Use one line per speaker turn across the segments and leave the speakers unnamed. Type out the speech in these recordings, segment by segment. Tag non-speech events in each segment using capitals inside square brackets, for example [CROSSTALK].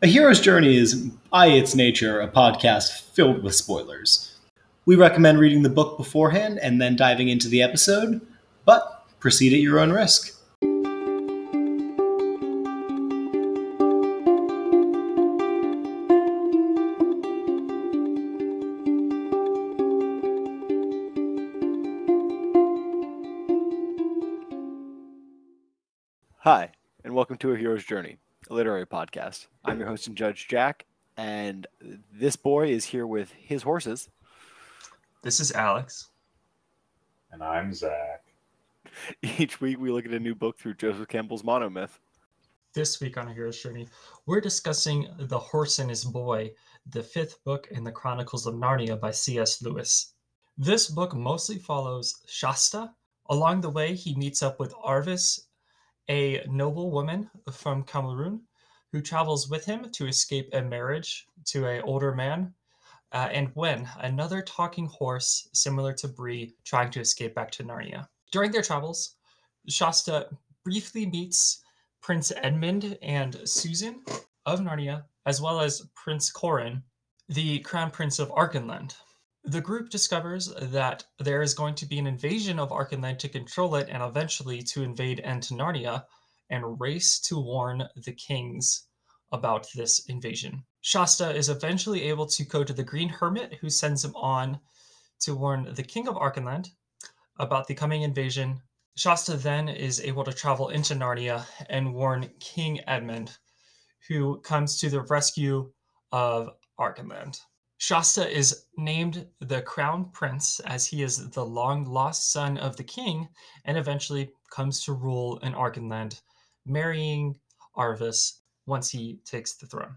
A Hero's Journey is, by its nature, a podcast filled with spoilers. We recommend reading the book beforehand and then diving into the episode, but proceed at your own risk.
Hi, and welcome to A Hero's Journey, literary podcast. I'm your host and judge, Jack, and this boy is here with his horses.
This is Alex.
And I'm Zach. [LAUGHS]
Each week we look at a new book through Joseph Campbell's monomyth.
This week on A Hero's Journey, we're discussing The Horse and His Boy, the fifth book in the Chronicles of Narnia by C.S. Lewis. This book mostly follows Shasta. Along the way, he meets up with Aravis a noble woman from Calormen who travels with him to escape a marriage to an older man, uh, and Hwin, another talking horse similar to Bree, trying to escape back to Narnia. During their travels, Shasta briefly meets Prince Edmund and Susan of Narnia, as well as Prince Corin, the crown prince of Archenland. The group discovers that there is going to be an invasion of Archenland to control it and eventually to invade Narnia and race to warn the kings about this invasion. Shasta is eventually able to go to the Green Hermit, who sends him on to warn the king of Archenland about the coming invasion. Shasta then is able to travel into Narnia and warn King Edmund, who comes to the rescue of Archenland. Shasta is named the crown prince as he is the long lost son of the king and eventually comes to rule in Archenland, marrying Aravis once he takes the throne.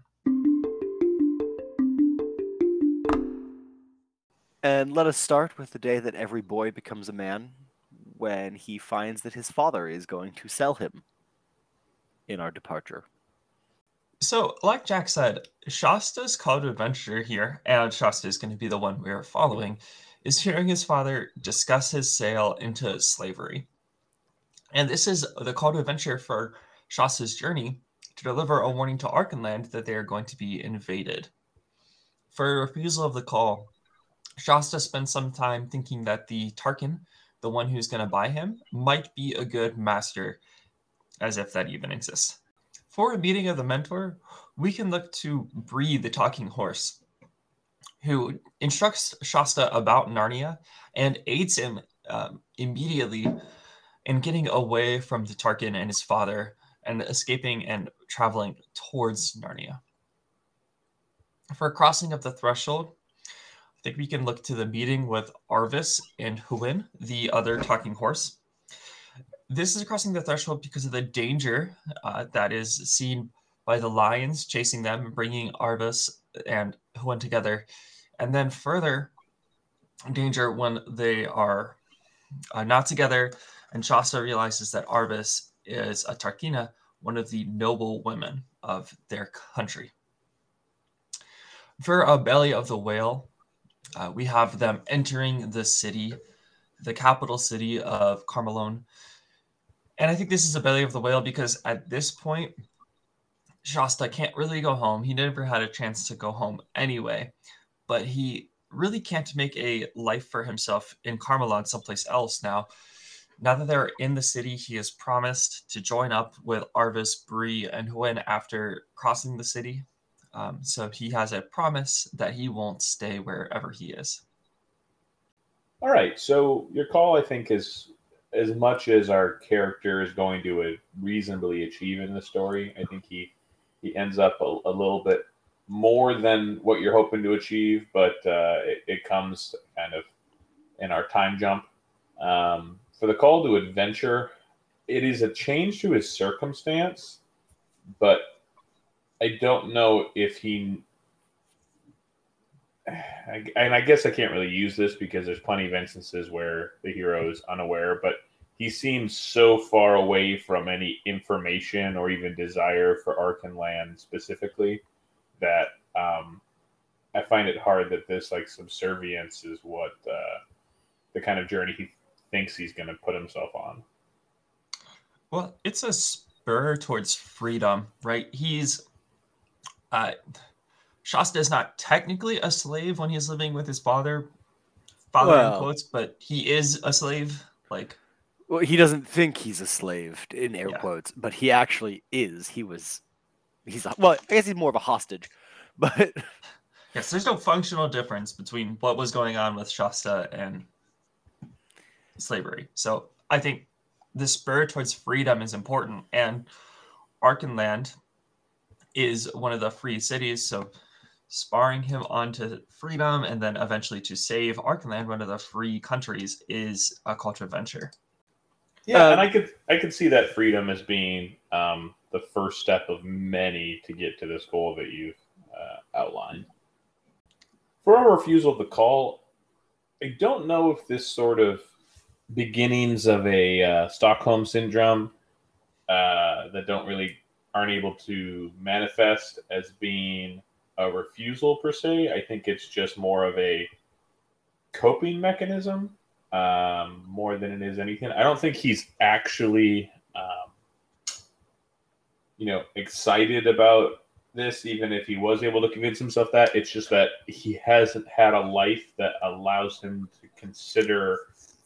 And let us start with the day that every boy becomes a man when he finds that his father is going to sell him in our departure.
So, like Jack said, Shasta's call to adventure here, and Shasta is going to be the one we are following, is hearing his father discuss his sale into slavery. And this is the call to adventure for Shasta's journey to deliver a warning to Archenland that they are going to be invaded. For a refusal of the call, Shasta spends some time thinking that the Tarkaan, the one who's going to buy him, might be a good master, as if that even exists. For a meeting of the mentor, we can look to Bree the talking horse, who instructs Shasta about Narnia and aids him um, immediately in getting away from the Tarkaan and his father and escaping and traveling towards Narnia. For crossing of the threshold, I think we can look to the meeting with Aravis and Hwin, the other talking horse. This is crossing the threshold because of the danger uh, that is seen by the lions chasing them, bringing Aravis and Hwin together, and then further danger when they are uh, not together. And Shasta realizes that Aravis is a Tarkheena, one of the noble women of their country. For a belly of the whale, uh, we have them entering the city, the capital city of Calormen, and I think this is a belly of the whale because at this point, Shasta can't really go home. He never had a chance to go home anyway, but he really can't make a life for himself in Calormen someplace else now. Now that they're in the city, he has promised to join up with Aravis, Bree, and Hwin after crossing the city. Um, so he has a promise that he won't stay wherever he is.
All right. So your call, I think, is as much as our character is going to reasonably achieve in the story, I think he he ends up a, a little bit more than what you're hoping to achieve, but uh, it, it, comes kind of in our time jump. Um, for the call to adventure, it is a change to his circumstance, but I don't know if he [SIGHS] and I guess I can't really use this because there's plenty of instances where the hero is unaware, but he seems so far away from any information or even desire for Archenland specifically that um, I find it hard that this like subservience is what uh, the kind of journey he thinks he's going to put himself on.
Well, it's a spur towards freedom, right? He's Uh, Shasta is not technically a slave when he's living with his father, father
Well-
in quotes, but he is a slave. Like,
Well, he doesn't think he's a slave in air
Yeah.
quotes, but he actually is. He was. He's a, well. I guess he's more of a hostage, [LAUGHS] but
yes, there's no functional difference between what was going on with Shasta and slavery. So I think the spur towards freedom is important, and Archenland is one of the free cities. So sparring him onto freedom and then eventually to save Archenland, one of the free countries, is a culture adventure.
Yeah,
Uh,
and I could I could see that freedom as being um, the first step of many to get to this goal that you've uh, outlined. For our refusal of the call, I don't know if this sort of beginnings of a uh, Stockholm syndrome uh, that don't really aren't able to manifest as being a refusal per se. I think it's just more of a coping mechanism um, more than it is anything. I don't think he's actually, um, you know, excited about this, even if he was able to convince himself that. It's just that he hasn't had a life that allows him to consider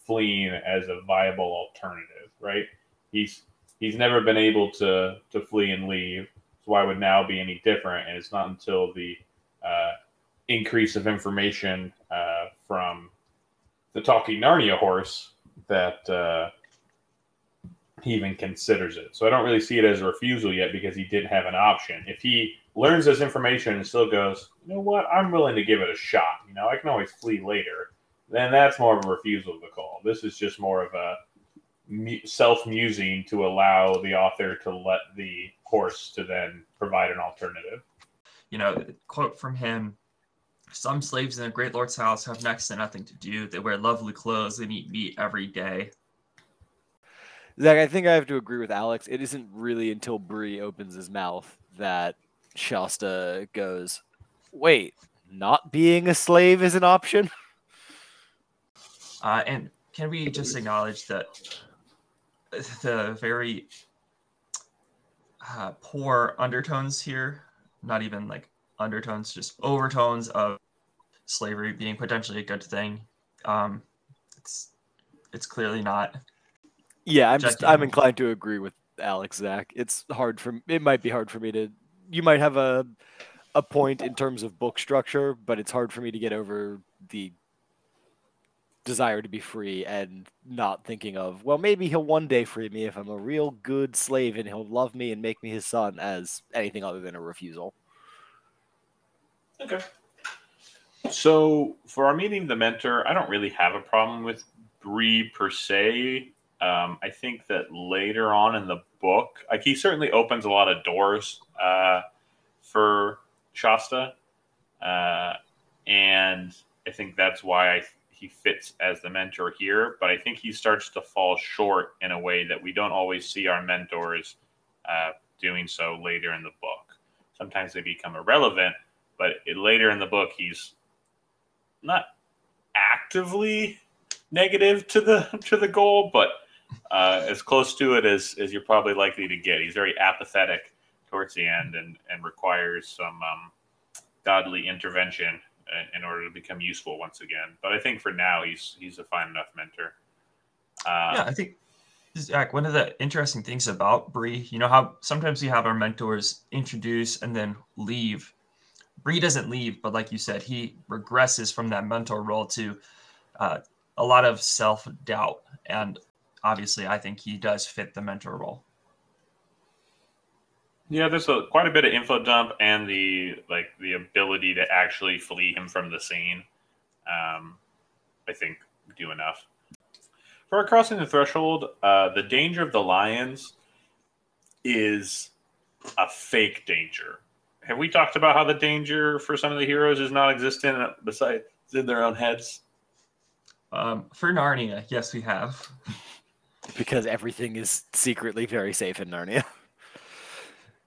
fleeing as a viable alternative, right? He's he's never been able to to flee and leave. So why would now be any different? And it's not until the uh, increase of information uh, from the talking Narnia horse that uh, he even considers it. So I don't really see it as a refusal yet because he didn't have an option. If he learns this information and still goes, you know what, I'm willing to give it a shot. You know, I can always flee later. Then that's more of a refusal of the call. This is just more of a self-musing to allow the author to let the horse to then provide an alternative.
You know, quote from him Some slaves in the great lord's house have next to nothing to do. They wear lovely clothes and eat meat every day.
Zach, I think I have to agree with Alex. It isn't really until Bree opens his mouth that Shasta goes, "Wait, not being a slave is an option." [LAUGHS]
Uh, and can we just acknowledge that the very uh, poor undertones here, not even like undertones, just overtones of slavery being potentially a good thing. Um, it's it's clearly not.
Yeah, I'm just I'm inclined to agree with Alex. Zach, it's hard for it might be hard for me to. You might have a a point in terms of book structure, but it's hard for me to get over the desire to be free and not thinking of well maybe he'll one day free me if i'm a real good slave and he'll love me and make me his son as anything other than a refusal
Okay. So for our meeting the mentor, I don't really have a problem with Bree per se. Um, I think that later on in the book, like he certainly opens a lot of doors uh, for Shasta, uh, and I think that's why I, he fits as the mentor here. But I think he starts to fall short in a way that we don't always see our mentors uh, doing so later in the book. Sometimes they become irrelevant, but later in the book he's not actively negative to the [LAUGHS] to the goal but uh, as close to it as, as you're probably likely to get he's very apathetic towards the end and and requires some um, godly intervention in, in order to become useful once again but i think for now he's he's a fine enough mentor uh,
Yeah, I think Zach, one of the interesting things about Bree, you know how sometimes we have our mentors introduce and then leave. Bree doesn't leave, but like you said, he regresses from that mentor role to uh, a lot of self doubt. And obviously, I think he does fit the mentor role.
Yeah, there's a, quite a bit of info dump and the like the ability to actually flee him from the scene. Um, I think do enough for crossing the threshold. Uh, the danger of the lions is a fake danger. Have we talked about how the danger for some of the heroes is non-existent besides in their own heads?
Um, for Narnia, yes, we have.
because everything is secretly very safe in narnia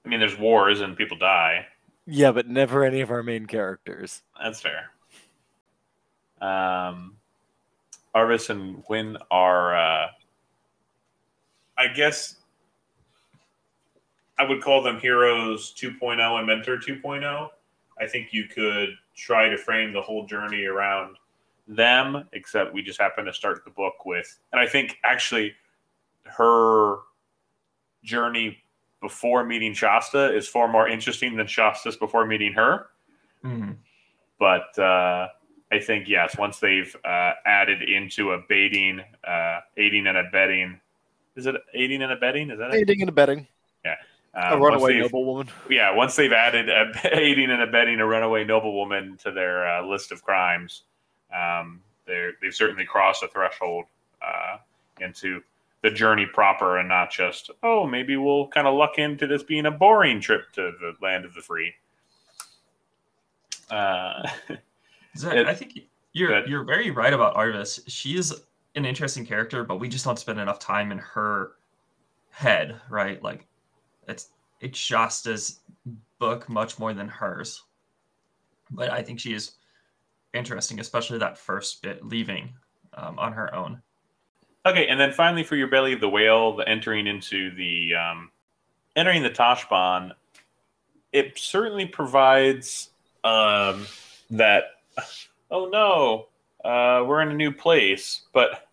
I mean, there's wars and people die.
yeah but never any of our main characters
That's fair. Um, Aravis and Hwin are, uh, I guess, I would call them heroes 2.0 and mentor 2.0. I think you could try to frame the whole journey around them, except we just happen to start the book with, and I think actually her journey before meeting Shasta is far more interesting than Shasta's before meeting her.
Mhm.
But uh, I think yes, once they've uh, added into a baiting, uh, aiding and abetting, is it aiding and abetting? Is that it?
Aiding and abetting.
Uh,
a runaway noblewoman. [LAUGHS]
yeah, once they've added a, [LAUGHS] aiding and abetting a runaway noblewoman to their uh, list of crimes, um, they're, they've certainly crossed a threshold uh, into the journey proper and not just, oh, maybe we'll kind of luck into this being a boring trip to the land of the free. Uh, [LAUGHS]
Zach,
It-
I think you're
Good.
you're very right about Aravis. She is an interesting character, but we just don't spend enough time in her head, right? Like it's it's Shasta's book much more than hers. But I think she is interesting, especially that first bit leaving um, on her own.
Okay, and then finally for your belly of the whale, the entering into the um, entering the Tashbaan, it certainly provides um, that. Oh no, uh, we're in a new place, but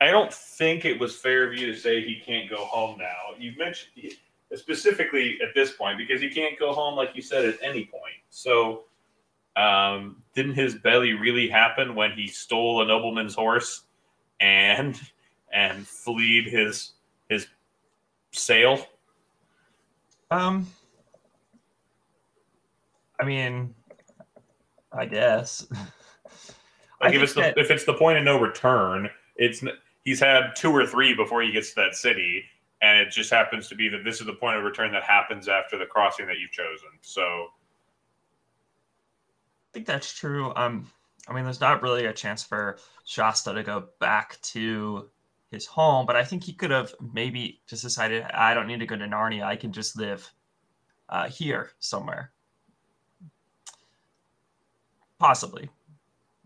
I don't think it was fair of you to say he can't go home now. You mentioned specifically at this point because he can't go home, like you said, at any point. So, um, didn't his belly really happen when he stole a nobleman's horse? and and fleed his his sail.
Um, I mean, I guess. [LAUGHS] I
Like if it's the
that-
if it's the point of no return, it's he's had two or three before he gets to that city, and it just happens to be that this is the point of return that happens after the crossing that you've chosen. So
I think that's true. Um, I mean, there's not really a chance for Shasta to go back to his home, but I think he could have maybe just decided, I don't need to go to Narnia. I can just live uh, here somewhere. Possibly,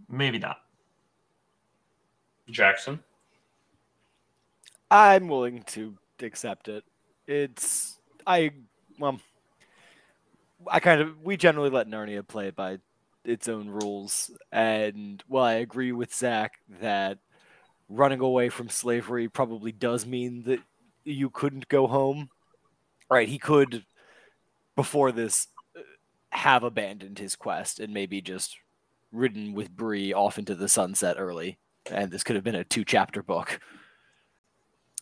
maybe not.
Jackson,
I'm willing to accept it. It's I well I kind of we generally let Narnia play by its own rules. And while I agree with Zach that running away from slavery probably does mean that you couldn't go home. Right, he could before this have abandoned his quest and maybe just ridden with Bree off into the sunset early. And this could have been a two chapter book.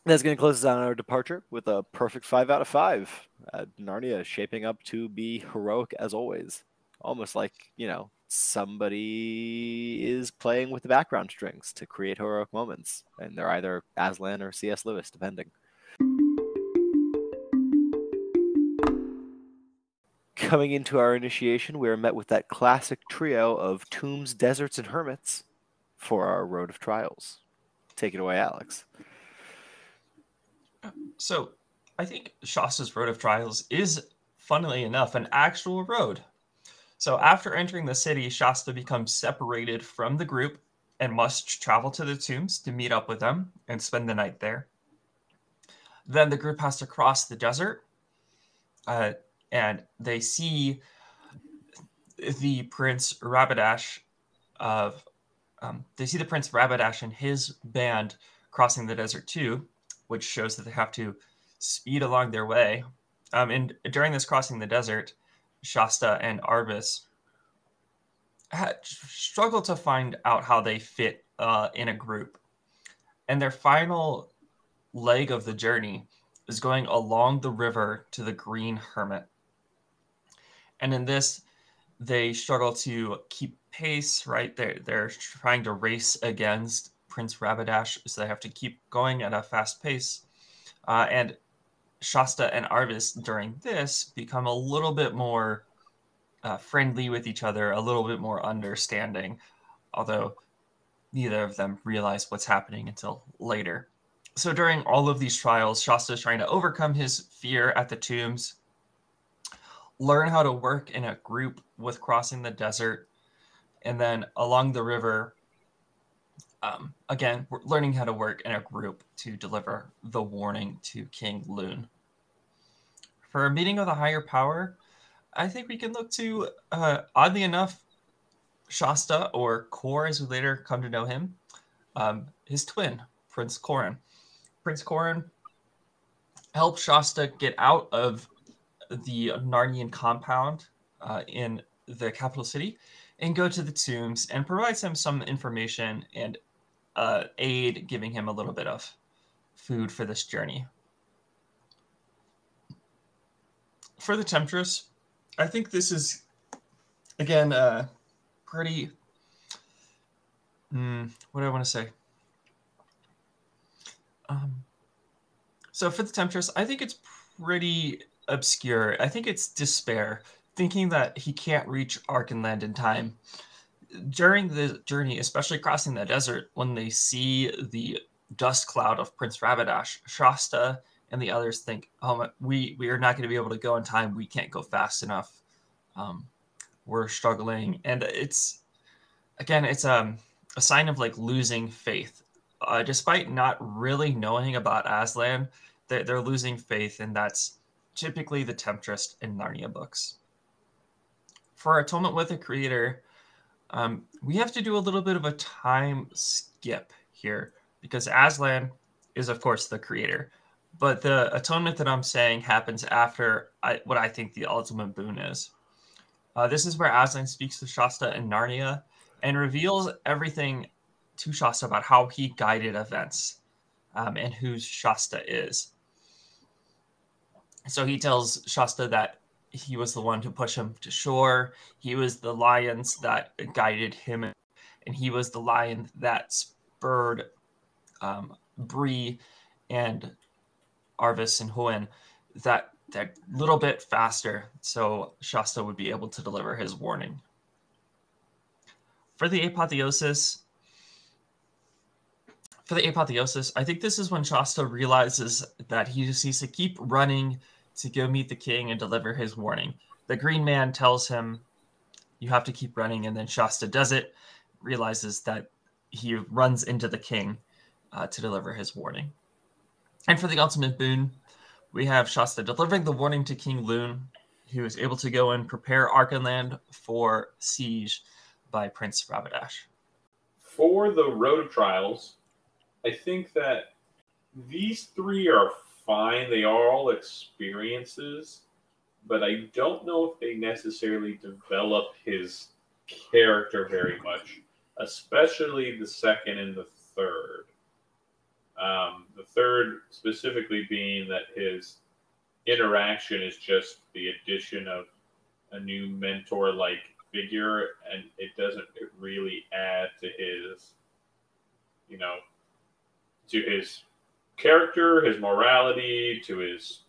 That's going to close us on our departure with a perfect five out of five. Uh, Narnia shaping up to be heroic as always. Almost like, you know, somebody is playing with the background strings to create heroic moments. And they're either Aslan or C.S. Lewis, depending. Coming into our initiation, we are met with that classic trio of tombs, deserts, and hermits for our road of trials. Take it away, Alex.
So I think Shasta's Road of Trials is, funnily enough, an actual road. So after entering the city, Shasta becomes separated from the group and must travel to the tombs to meet up with them and spend the night there. Then the group has to cross the desert, uh, and they see the Prince Rabadash of um, they see the Prince Rabadash and his band crossing the desert too, which shows that they have to speed along their way. Um, and during this crossing the desert, Shasta and Aravis had struggled to find out how they fit uh, in a group. And their final leg of the journey is going along the river to the Green Hermit. And in this, they struggle to keep pace, right? They're, they're trying to race against Prince Rabadash, so they have to keep going at a fast pace. Uh, and Shasta and Aravis during this become a little bit more uh, friendly with each other, a little bit more understanding, although neither of them realize what's happening until later. So during all of these trials, Shasta is trying to overcome his fear at the tombs, learn how to work in a group with crossing the desert, and then along the river, um, again, we're learning how to work in a group to deliver the warning to King Lune. For a meeting of the higher power, I think we can look to, uh, oddly enough, Shasta or Kor, as we later come to know him, um, his twin, Prince Corin. Prince Korin helped Shasta get out of the Narnian compound uh, in the capital city and go to the tombs and provides him some information and uh, aid, giving him a little bit of food for this journey. For the Temptress, I think this is, again, uh, pretty. Mm, what do I want to say? Um, so for the Temptress, I think it's pretty obscure. I think it's despair, thinking that he can't reach Archenland in time. During the journey, especially crossing the desert, when they see the dust cloud of Prince Rabadash, Shasta and the others think, "Oh, we we are not going to be able to go in time. We can't go fast enough. Um, we're struggling." And it's again, it's um, a sign of like losing faith. Uh, despite not really knowing about Aslan, they're, they're losing faith, and that's typically the Temptress in Narnia books. For Atonement with the Creator, um, we have to do a little bit of a time skip here because Aslan is, of course, the creator. But the atonement that I'm saying happens after I, what I think the ultimate boon is. Uh, this is where Aslan speaks to Shasta in Narnia and reveals everything to Shasta about how he guided events um, and who Shasta is. So he tells Shasta that he was the one to push him to shore. He was the lions that guided him, and he was the lion that spurred um, Bree and Aravis and Hwin that that little bit faster, so Shasta would be able to deliver his warning. For the apotheosis, for the apotheosis, I think this is when Shasta realizes that he just needs to keep running to go meet the king and deliver his warning. The green man tells him, You have to keep running, and then Shasta does it, realizes that he runs into the king uh, to deliver his warning. And for the ultimate boon, we have Shasta delivering the warning to King Lune, who is able to go and prepare Archenland for siege by Prince Rabadash.
For the Road of Trials, I think that these three are fine. They are all experiences, but I don't know if they necessarily develop his character very much, especially the second and the third. Um, the third specifically being that his interaction is just the addition of a new mentor like figure, and it doesn't really add to his, you know, to his character, his morality, to his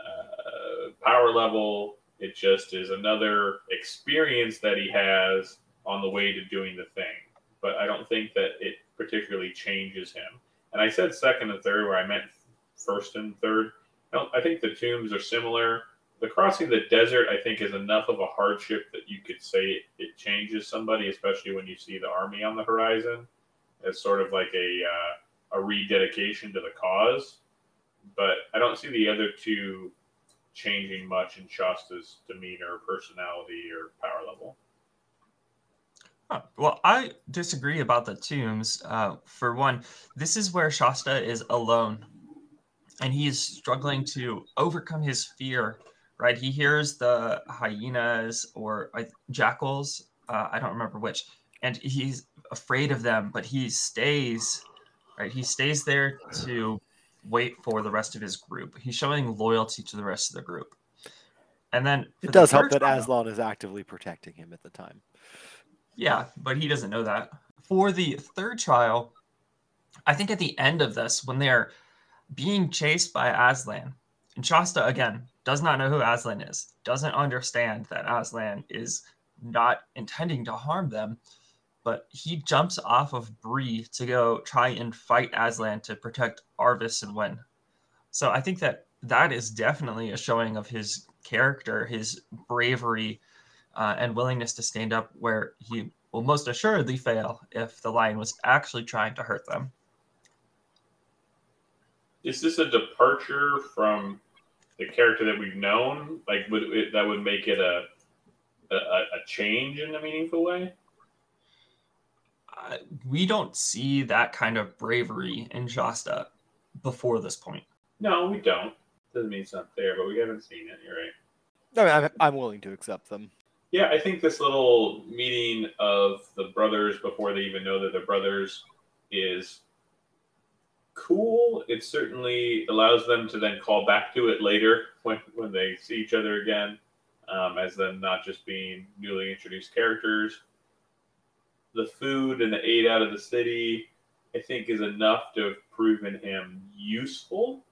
uh, power level. It just is another experience that he has on the way to doing the thing. But I don't think that it particularly changes him. And I said second and third, where I meant first and third. I, I think the tombs are similar. The crossing the desert, I think, is enough of a hardship that you could say it, it changes somebody, especially when you see the army on the horizon. It's sort of like a uh, a rededication to the cause. But I don't see the other two changing much in Shasta's demeanor, personality, or power level.
Well, I disagree about the tombs. Uh, for one, this is where Shasta is alone, and he is struggling to overcome his fear. Right, he hears the hyenas or uh, jackals. Uh, I don't remember which, and he's afraid of them. But he stays. Right, he stays there to wait for the rest of his group. He's showing loyalty to the rest of the group. And then
it does help that Aslan is actively protecting him at the time.
Yeah, but he doesn't know that. For the third trial, I think at the end of this, when they're being chased by Aslan, and Shasta again does not know who Aslan is, doesn't understand that Aslan is not intending to harm them, but he jumps off of Bree to go try and fight Aslan to protect Aravis and Hwin. So I think that that is definitely a showing of his character, his bravery, uh, and willingness to stand up where he will most assuredly fail if the lion was actually trying to hurt them.
Is this a departure from the character that we've known, like would it, that would make it a, a a change in a meaningful way?
Uh, we don't see that kind of bravery in Shasta before this point.
No, we don't. Doesn't mean it's not there, but we haven't seen it. You're right.
I mean, I'm, I'm willing to accept them.
Yeah, I think this little meeting of the brothers before they even know that they're brothers is cool. It certainly allows them to then call back to it later when, when they see each other again, um, as them not just being newly introduced characters. The food and the aid out of the city, I think, is enough to have proven him useful.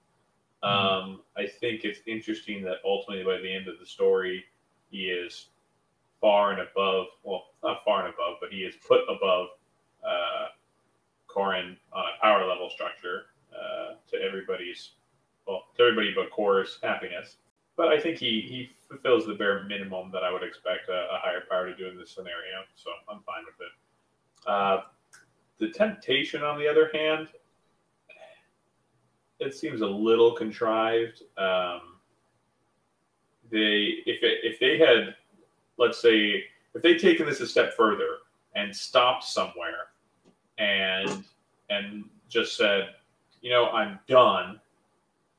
Um, I think it's interesting that ultimately by the end of the story, he is far and above, well, not far and above, but he is put above uh, Corin on a power level structure uh, to everybody's, well, to everybody but Kor's happiness. But I think he, he fulfills the bare minimum that I would expect a, a higher power to do in this scenario. So I'm fine with it. Uh, the temptation, on the other hand, it seems a little contrived. Um, they, if it, if they had, let's say, if they'd taken this a step further and stopped somewhere, and and just said, you know, I'm done.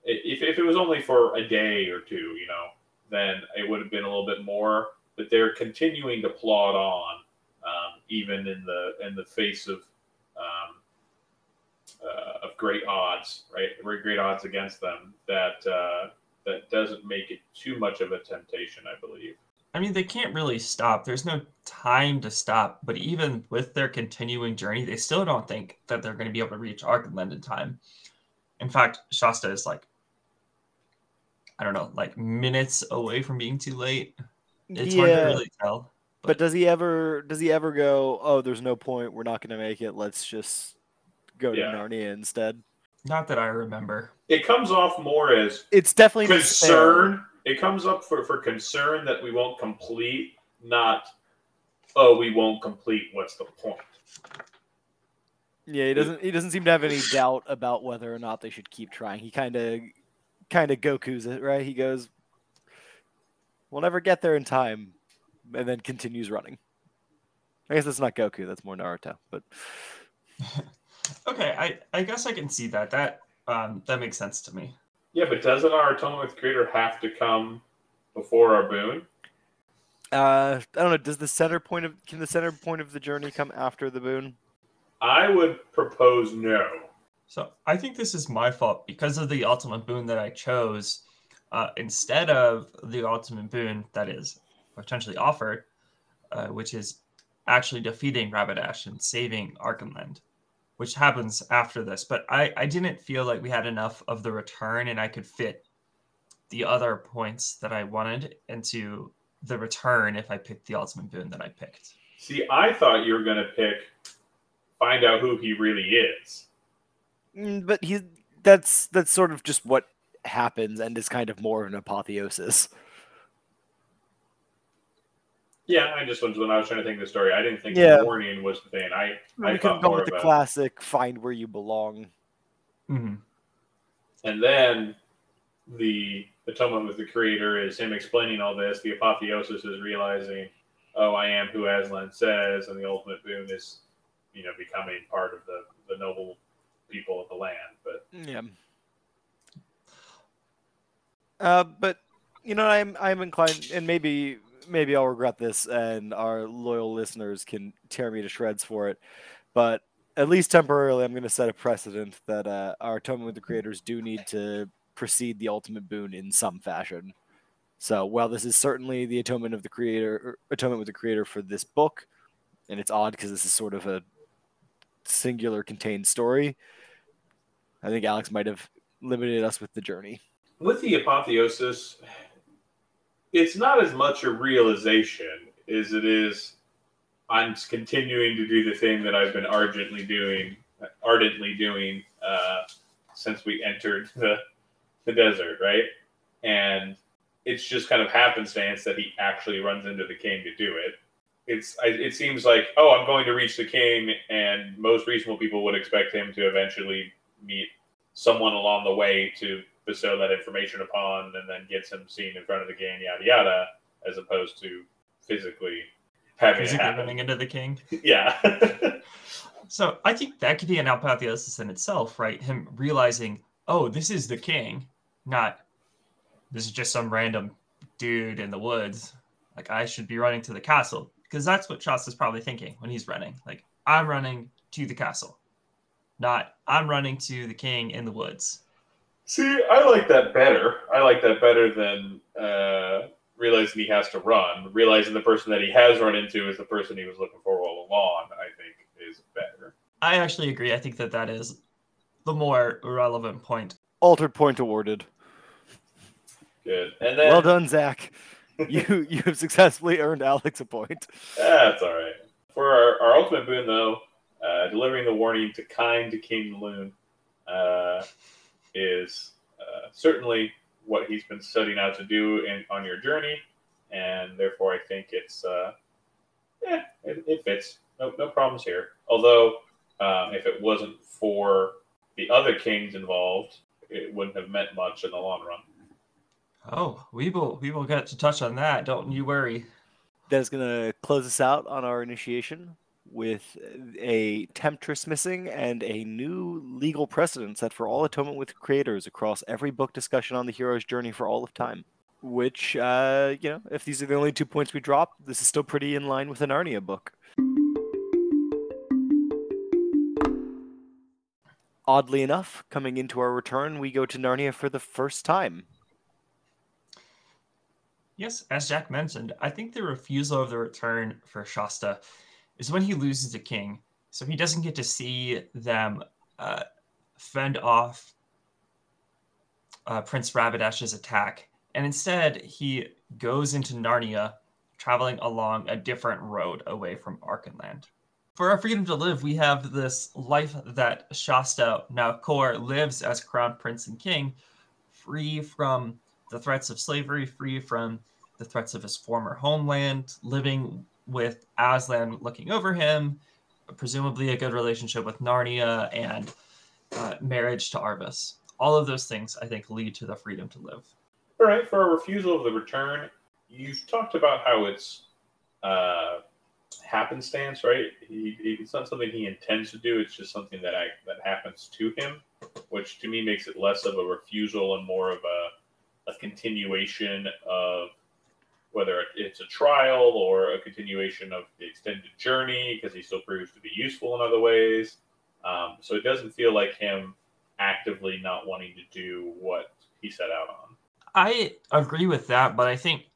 If if it was only for a day or two, you know, then it would have been a little bit more. But they're continuing to plod on, even in the in the face of um, uh, of great odds, right? Very great odds against them. That uh, that doesn't make it too much of a temptation, I believe.
I mean, they can't really stop. There's no time to stop. But even with their continuing journey, they still don't think that they're going to be able to reach Archenland in time. In fact, Shasta is like, I don't know, like minutes away from being too late. It's hard to really tell.
But does he ever does he ever go, "Oh, there's no point. We're not going to make it. Let's just go to Narnia instead."
Not that I remember.
It comes off more as
It's definitely
concern. It comes up for, for concern that we won't complete, not oh we won't complete. What's the point?
Yeah, he doesn't. He doesn't seem to have any doubt about whether or not they should keep trying. He kind of, kind of Goku's it, right? He goes, "We'll never get there in time," and then continues running. I guess that's not Goku. That's more Naruto. But [LAUGHS]
Okay, I, I guess I can see that. That um, that makes sense to me.
Yeah, but doesn't our atonement with Creator have to come before our boon?
uh, I don't know. Does the center point of can the center point of the journey come after the boon?
I would propose no.
So I think this is my fault because of the ultimate boon that I chose. Uh, instead of the ultimate boon that is potentially offered, uh, which is actually defeating Rabadash and saving Archenland, which happens after this. But I, I didn't feel like we had enough of the return and I could fit the other points that I wanted into the return if I picked the ultimate boon that I picked.
See, I thought you were going to pick find out who he really is.
Mm, But he that's that's sort of just what happens and is kind of more of an apotheosis.
Yeah, I just was when I was trying to think of the story. I didn't think
Yeah.
the warning was the thing. I I
we could
thought
have
more
with the
of a-
classic "find where you belong."
Mm-hmm.
And then the atonement with the creator is him explaining all this. The apotheosis is realizing, oh, I am who Aslan says, and the ultimate boon is, you know, becoming part of the, the noble people of the land. But
Yeah. Uh, but you know, I'm I'm inclined, and maybe maybe I'll regret this, and our loyal listeners can tear me to shreds for it. But at least temporarily, I'm going to set a precedent that uh, our atonement with the creators do need to precede the ultimate boon in some fashion. So while this is certainly the atonement of the creator, atonement with the creator for this book, and it's odd because this is sort of a singular contained story. I think Alex might have limited us with the journey.
with the apotheosis, it's not as much a realization as it is I'm continuing to do the thing that I've been ardently doing, ardently doing uh, since we entered the the desert, right? And it's just kind of happenstance that he actually runs into the king to do it. It's it seems like oh I'm going to reach the king, and most reasonable people would expect him to eventually meet someone along the way to bestow that information upon, and then gets him seen in front of the king, yada yada, as opposed to physically having it
Physically
happen.
running into the king. [LAUGHS]
Yeah. [LAUGHS]
So I think that could be an apotheosis in itself, right? Him realizing, oh, this is the king, not this is just some random dude in the woods. Like I should be running to the castle because that's what Shasta's probably thinking when he's running. Like I'm running to the castle, not I'm running to the king in the woods.
See, I like that better. I like that better than uh, realizing he has to run. Realizing the person that he has run into is the person he was looking for all along. I think is better.
I actually agree. I think that that is the more relevant point.
Altered point awarded.
Good. And then
Well done, Zach. [LAUGHS] You you have successfully earned Alex a point.
That's all right. For our, our ultimate boon, though, uh, delivering the warning to kind King Lune uh, is uh, certainly what he's been setting out to do in, on your journey, and therefore I think it's uh, yeah, it, it fits. No, no problems here. Although, um, if it wasn't for the other kings involved, it wouldn't have meant much in the long run.
Oh, we will we will get to touch on that. Don't you worry.
That is going to close us out on our initiation with a temptress missing and a new legal precedent set for all atonement with creators across every book discussion on the hero's journey for all of time. Which, uh, you know, if these are the only two points we drop, this is still pretty in line with a Narnia book. Oddly enough, coming into our return, we go to Narnia for the first time.
Yes, as Jack mentioned, I think the refusal of the return for Shasta is when he loses the king. So he doesn't get to see them uh, fend off uh, Prince Rabadash's attack. And instead, he goes into Narnia, traveling along a different road away from Archenland. For our freedom to live, we have this life that Shasta, now Kor, lives as crown prince and king, free from the threats of slavery, free from the threats of his former homeland, living with Aslan looking over him, presumably a good relationship with Narnia, and uh, marriage to Aravis. All of those things, I think, lead to the freedom to live.
All right, for a refusal of the return, you've talked about how it's uh, happenstance, right? He, he- it's not something he intends to do; it's just something that I, that happens to him, which to me makes it less of a refusal and more of a, a continuation of whether it's a trial or a continuation of the extended journey because he still proves to be useful in other ways. Um, so it doesn't feel like him actively not wanting to do what he set out on.
I agree with that, but I think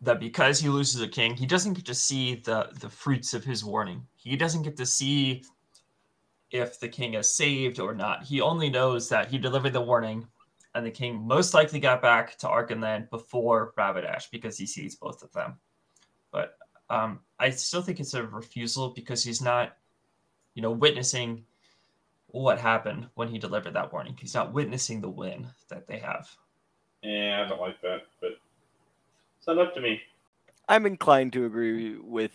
that because he loses a king, he doesn't get to see the the fruits of his warning. He doesn't get to see if the king is saved or not. He only knows that he delivered the warning, and the king most likely got back to Archenland before Rabadash because he sees both of them. But um, I still think it's a refusal because he's not, you know, witnessing what happened when he delivered that warning. He's not witnessing the win that they have.
Yeah, I don't like that, but it's not up to me.
I'm inclined to agree with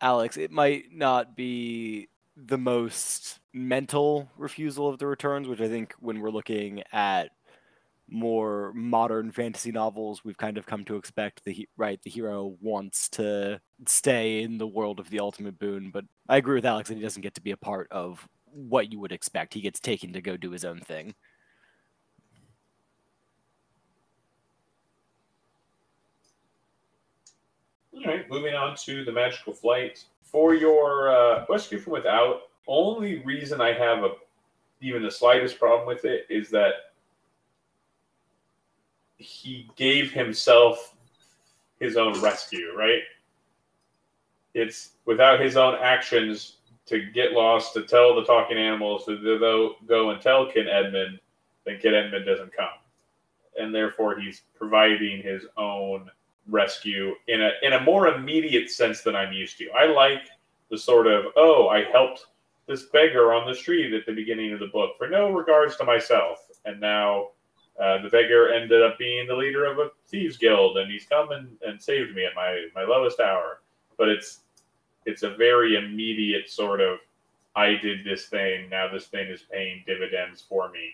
Alex. It might not be the most mental refusal of the returns, which I think when we're looking at more modern fantasy novels, we've kind of come to expect the right the hero wants to stay in the world of the ultimate boon. But I agree with Alex that he doesn't get to be a part of what you would expect. He gets taken to go do his own thing.
All right, moving on to the magical flight. For your uh, rescue from without, only reason I have a even the slightest problem with it is that he gave himself his own rescue, right? It's without his own actions to get lost, to tell the talking animals to go, and tell Kid Edmund, then Kid Edmund doesn't come. And therefore, he's providing his own rescue in a in a more immediate sense than I'm used to. I like the sort of oh, I helped this beggar on the street at the beginning of the book for no regards to myself, and now uh, the beggar ended up being the leader of a thieves guild, and he's come and, and saved me at my my lowest hour. But it's it's a very immediate sort of I did this thing, now this thing is paying dividends for me.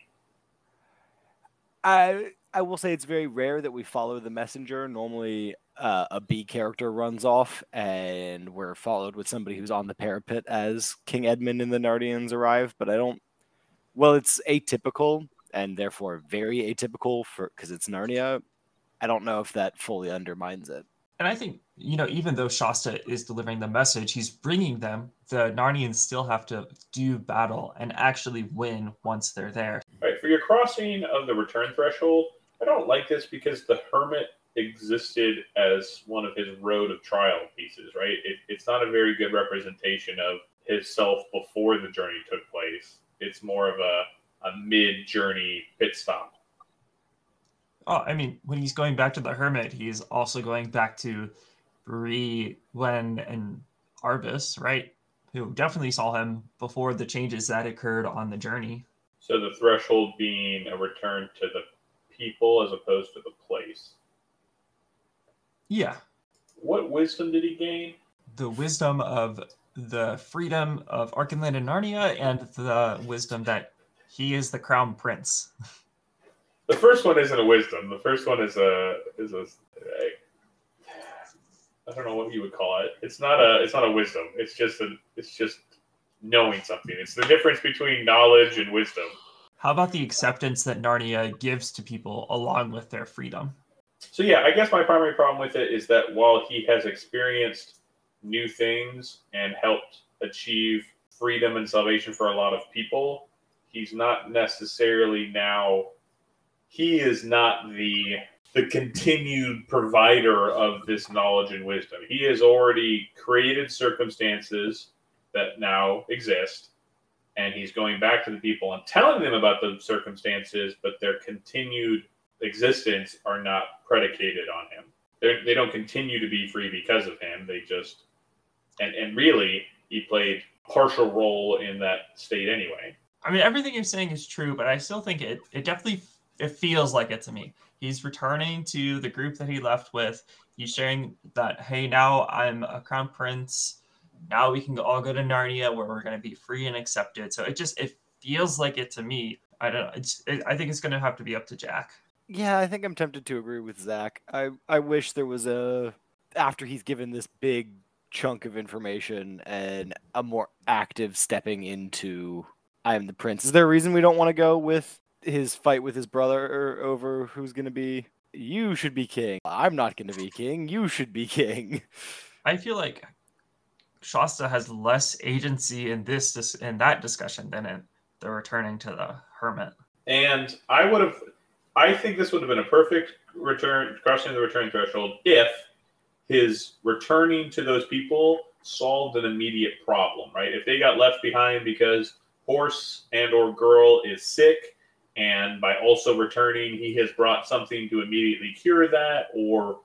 I I will say it's very rare that we follow the messenger. Normally, uh, a B character runs off, and we're followed with somebody who's on the parapet as King Edmund and the Narnians arrive. But I don't. Well, it's atypical and therefore very atypical for because it's Narnia. I don't know if that fully undermines it.
And I think, you know, even though Shasta is delivering the message, he's bringing them. The Narnians still have to do battle and actually win once they're there.
All right, for your crossing of the return threshold, I don't like this because the hermit existed as one of his road of trial pieces, right? It, it's not a very good representation of his self before the journey took place. It's more of a, a mid journey pit stop.
Oh, I mean, when he's going back to the hermit, he's also going back to Bree, Hwin, and Aravis, right? Who definitely saw him before the changes that occurred on the journey.
So the threshold being a return to the people as opposed to the place.
Yeah.
What wisdom did he gain?
The wisdom of the freedom of Archenland and Narnia, and the wisdom that he is the crown prince. [LAUGHS]
The first one isn't a wisdom. The first one is a is a I don't know what you would call it. It's not a it's not a wisdom. It's just a it's just knowing something. It's the difference between knowledge and wisdom.
How about the acceptance that Narnia gives to people along with their freedom?
So yeah, I guess my primary problem with it is that while he has experienced new things and helped achieve freedom and salvation for a lot of people, he's not necessarily now he is not the the continued provider of this knowledge and wisdom. He has already created circumstances that now exist, and he's going back to the people and telling them about the circumstances, but their continued existence are not predicated on him. They're, they do not continue to be free because of him. They just and and really he played partial role in that state anyway.
I mean, everything you're saying is true, but I still think it it definitely it feels like it to me. He's returning to the group that he left with. He's sharing that, hey, now I'm a crown prince. Now we can all go to Narnia where we're going to be free and accepted. So it just it feels like it to me. I don't. know. It's, it, I think it's going to have to be up to Jack.
Yeah, I think I'm tempted to agree with Zach. I I wish there was a after he's given this big chunk of information and a more active stepping into I am the prince. Is there a reason we don't want to go with his fight with his brother over who's going to be you should be king. I'm not going to be king. You should be king.
I feel like Shasta has less agency in this dis- in that discussion than in the returning to the hermit.
And I would have I think this would have been a perfect return crossing the return threshold if his returning to those people solved an immediate problem, right? If they got left behind because horse and or girl is sick and by also returning he has brought something to immediately cure that or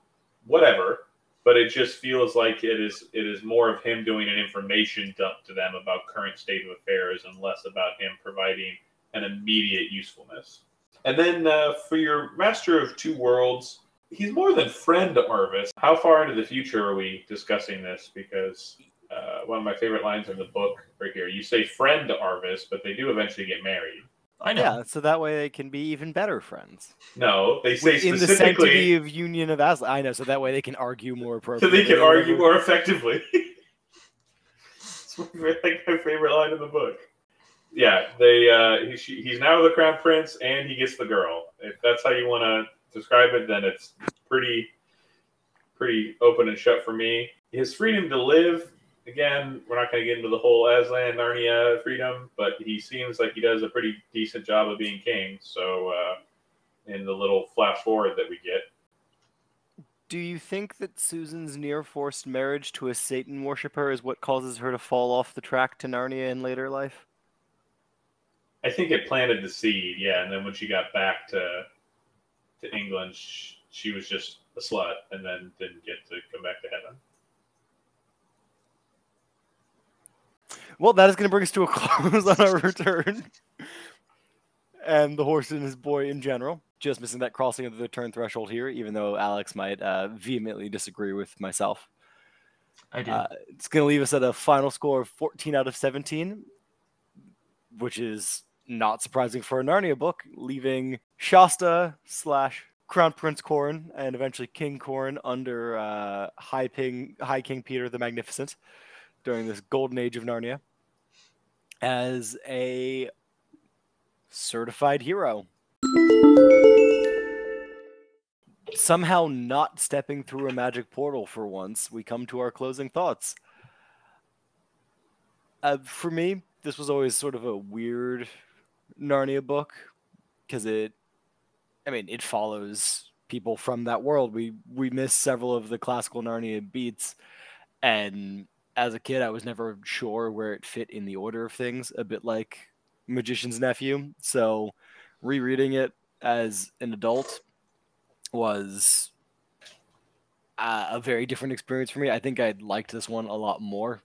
whatever but it just feels like it is it is more of him doing an information dump to them about current state of affairs and less about him providing an immediate usefulness. And then uh, for your master of two worlds he's more than friend to Aravis. How far into the future are we discussing this? Because uh, one of my favorite lines in the book right here you say friend to Aravis but they do eventually get married
I know.
Yeah, so that way they can be even better friends.
No, they say
in the sanctity of union of Aslan. I know, so that way they can argue more appropriately. [LAUGHS]
so
appropriately.
they can argue more effectively. [LAUGHS] it's my, like my favorite line in the book. Yeah, they uh, he, she, he's now the crown prince and he gets the girl. If that's how you want to describe it, then it's pretty pretty open and shut for me. His freedom to live again, we're not going to get into the whole Aslan Narnia freedom, but he seems like he does a pretty decent job of being king. So, uh, in the little flash forward that we get,
Do you think that Susan's near forced marriage to a Satan worshiper is what causes her to fall off the track to Narnia in later life?
I think it planted the seed. Yeah, and then when she got back to to England, she, she was just a slut, and then didn't get to come back to heaven.
Well, that is going to bring us to a [LAUGHS] close on our return. and the horse and his boy in general. Just missing that crossing of the return threshold here, even though Alex might uh, vehemently disagree with myself.
I do.
Uh, it's going to leave us at a final score of 14 out of 17, which is not surprising for a Narnia book, leaving Shasta slash Crown Prince Corin and eventually King Corin under uh, High, Ping, High King Peter the Magnificent during this golden age of Narnia as a certified hero. Somehow not stepping through a magic portal for once, we come to our closing thoughts. Uh, for me, this was always sort of a weird Narnia book because it, I mean, it follows people from that world. We we miss several of the classical Narnia beats, and as a kid, I was never sure where it fit in the order of things. A bit like Magician's Nephew. So, rereading it as an adult was uh, a very different experience for me. I think I liked this one a lot more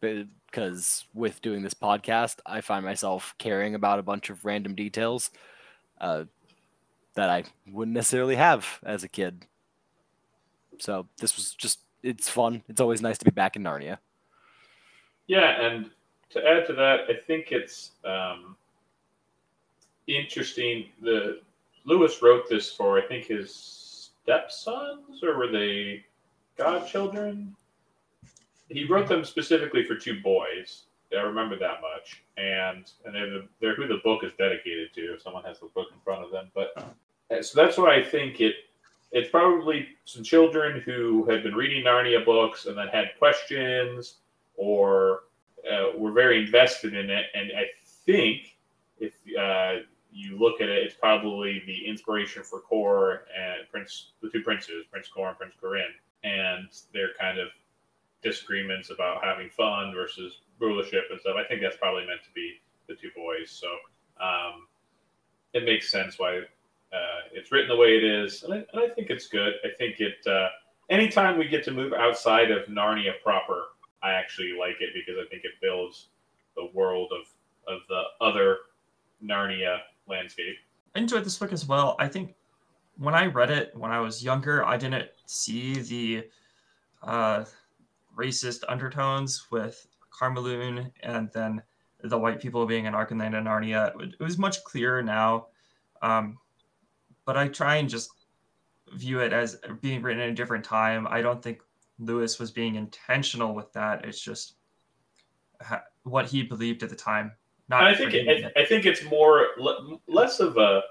because with doing this podcast, I find myself caring about a bunch of random details uh, that I wouldn't necessarily have as a kid. So this was just it's fun. It's always nice to be back in Narnia.
Yeah, and to add to that, I think it's um, interesting. The Lewis wrote this for I think his stepsons, or were they godchildren? he wrote them specifically for two boys. I remember that much, and and they're, the, they're who the book is dedicated to. If someone has the book in front of them, but uh, so that's why I think it. It's probably some children who had been reading Narnia books and then had questions or uh, were very invested in it. And I think if uh, you look at it, it's probably the inspiration for Cor and Prince, the two princes, Prince Cor and Prince Corin, and they're kind of disagreements about having fun versus rulership and stuff. I think that's probably meant to be the two boys. So um, it makes sense why uh, it's written the way it is, and I, and I think it's good. I think it. Uh, anytime we get to move outside of Narnia proper, I actually like it because I think it builds the world of of the other Narnia landscape.
I enjoyed this book as well. I think when I read it when I was younger, I didn't see the uh, racist undertones with Calormen and then the white people being in Archenland and Narnia. It was much clearer now. Um, but I try and just view it as being written in a different time. I don't think Lewis was being intentional with that. It's just ha- what he believed at the time.
Not I think it, it. I think it's more less of a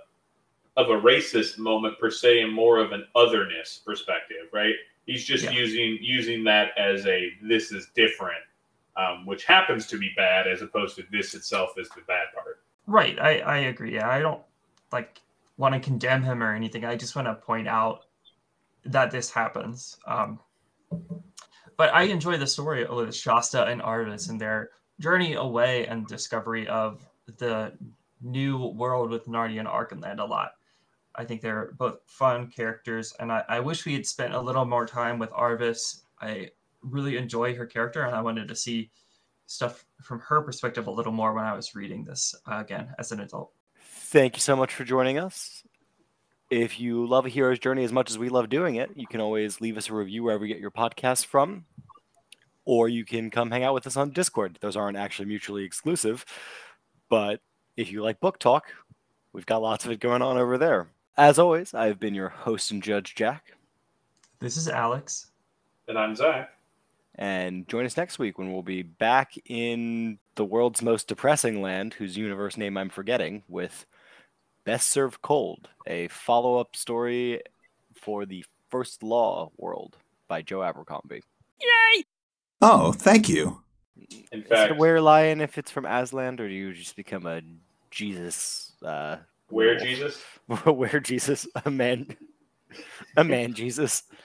of a racist moment per se, and more of an otherness perspective, right? He's just yeah. using using that as a this is different, um, which happens to be bad, as opposed to this itself is the bad part.
Right. I I agree. Yeah, I don't like want to condemn him or anything. I just want to point out that this happens. Um, but I enjoy the story of Shasta and Aravis and their journey away and discovery of the new world with Narnia and Archenland a lot. I think they're both fun characters, and I, I wish we had spent a little more time with Aravis. I really enjoy her character, and I wanted to see stuff from her perspective a little more when I was reading this uh, again as an adult.
Thank you so much for joining us. If you love a hero's journey as much as we love doing it, you can always leave us a review wherever you get your podcast from, or you can come hang out with us on Discord. Those aren't actually mutually exclusive, but if you like book talk, we've got lots of it going on over there. As always, I've been your host and judge, Jack.
This is Alex.
And I'm Zach.
And join us next week when we'll be back in the world's most depressing land, whose universe name I'm forgetting, with Best Served Cold, a follow up story for the First Law world by Joe Abercrombie.
Yay! Oh, thank you.
In fact, Is it a were lion if it's from Aslan, or do you just become a Jesus uh,
where Jesus? [LAUGHS]
Where Jesus? A man. A man Jesus.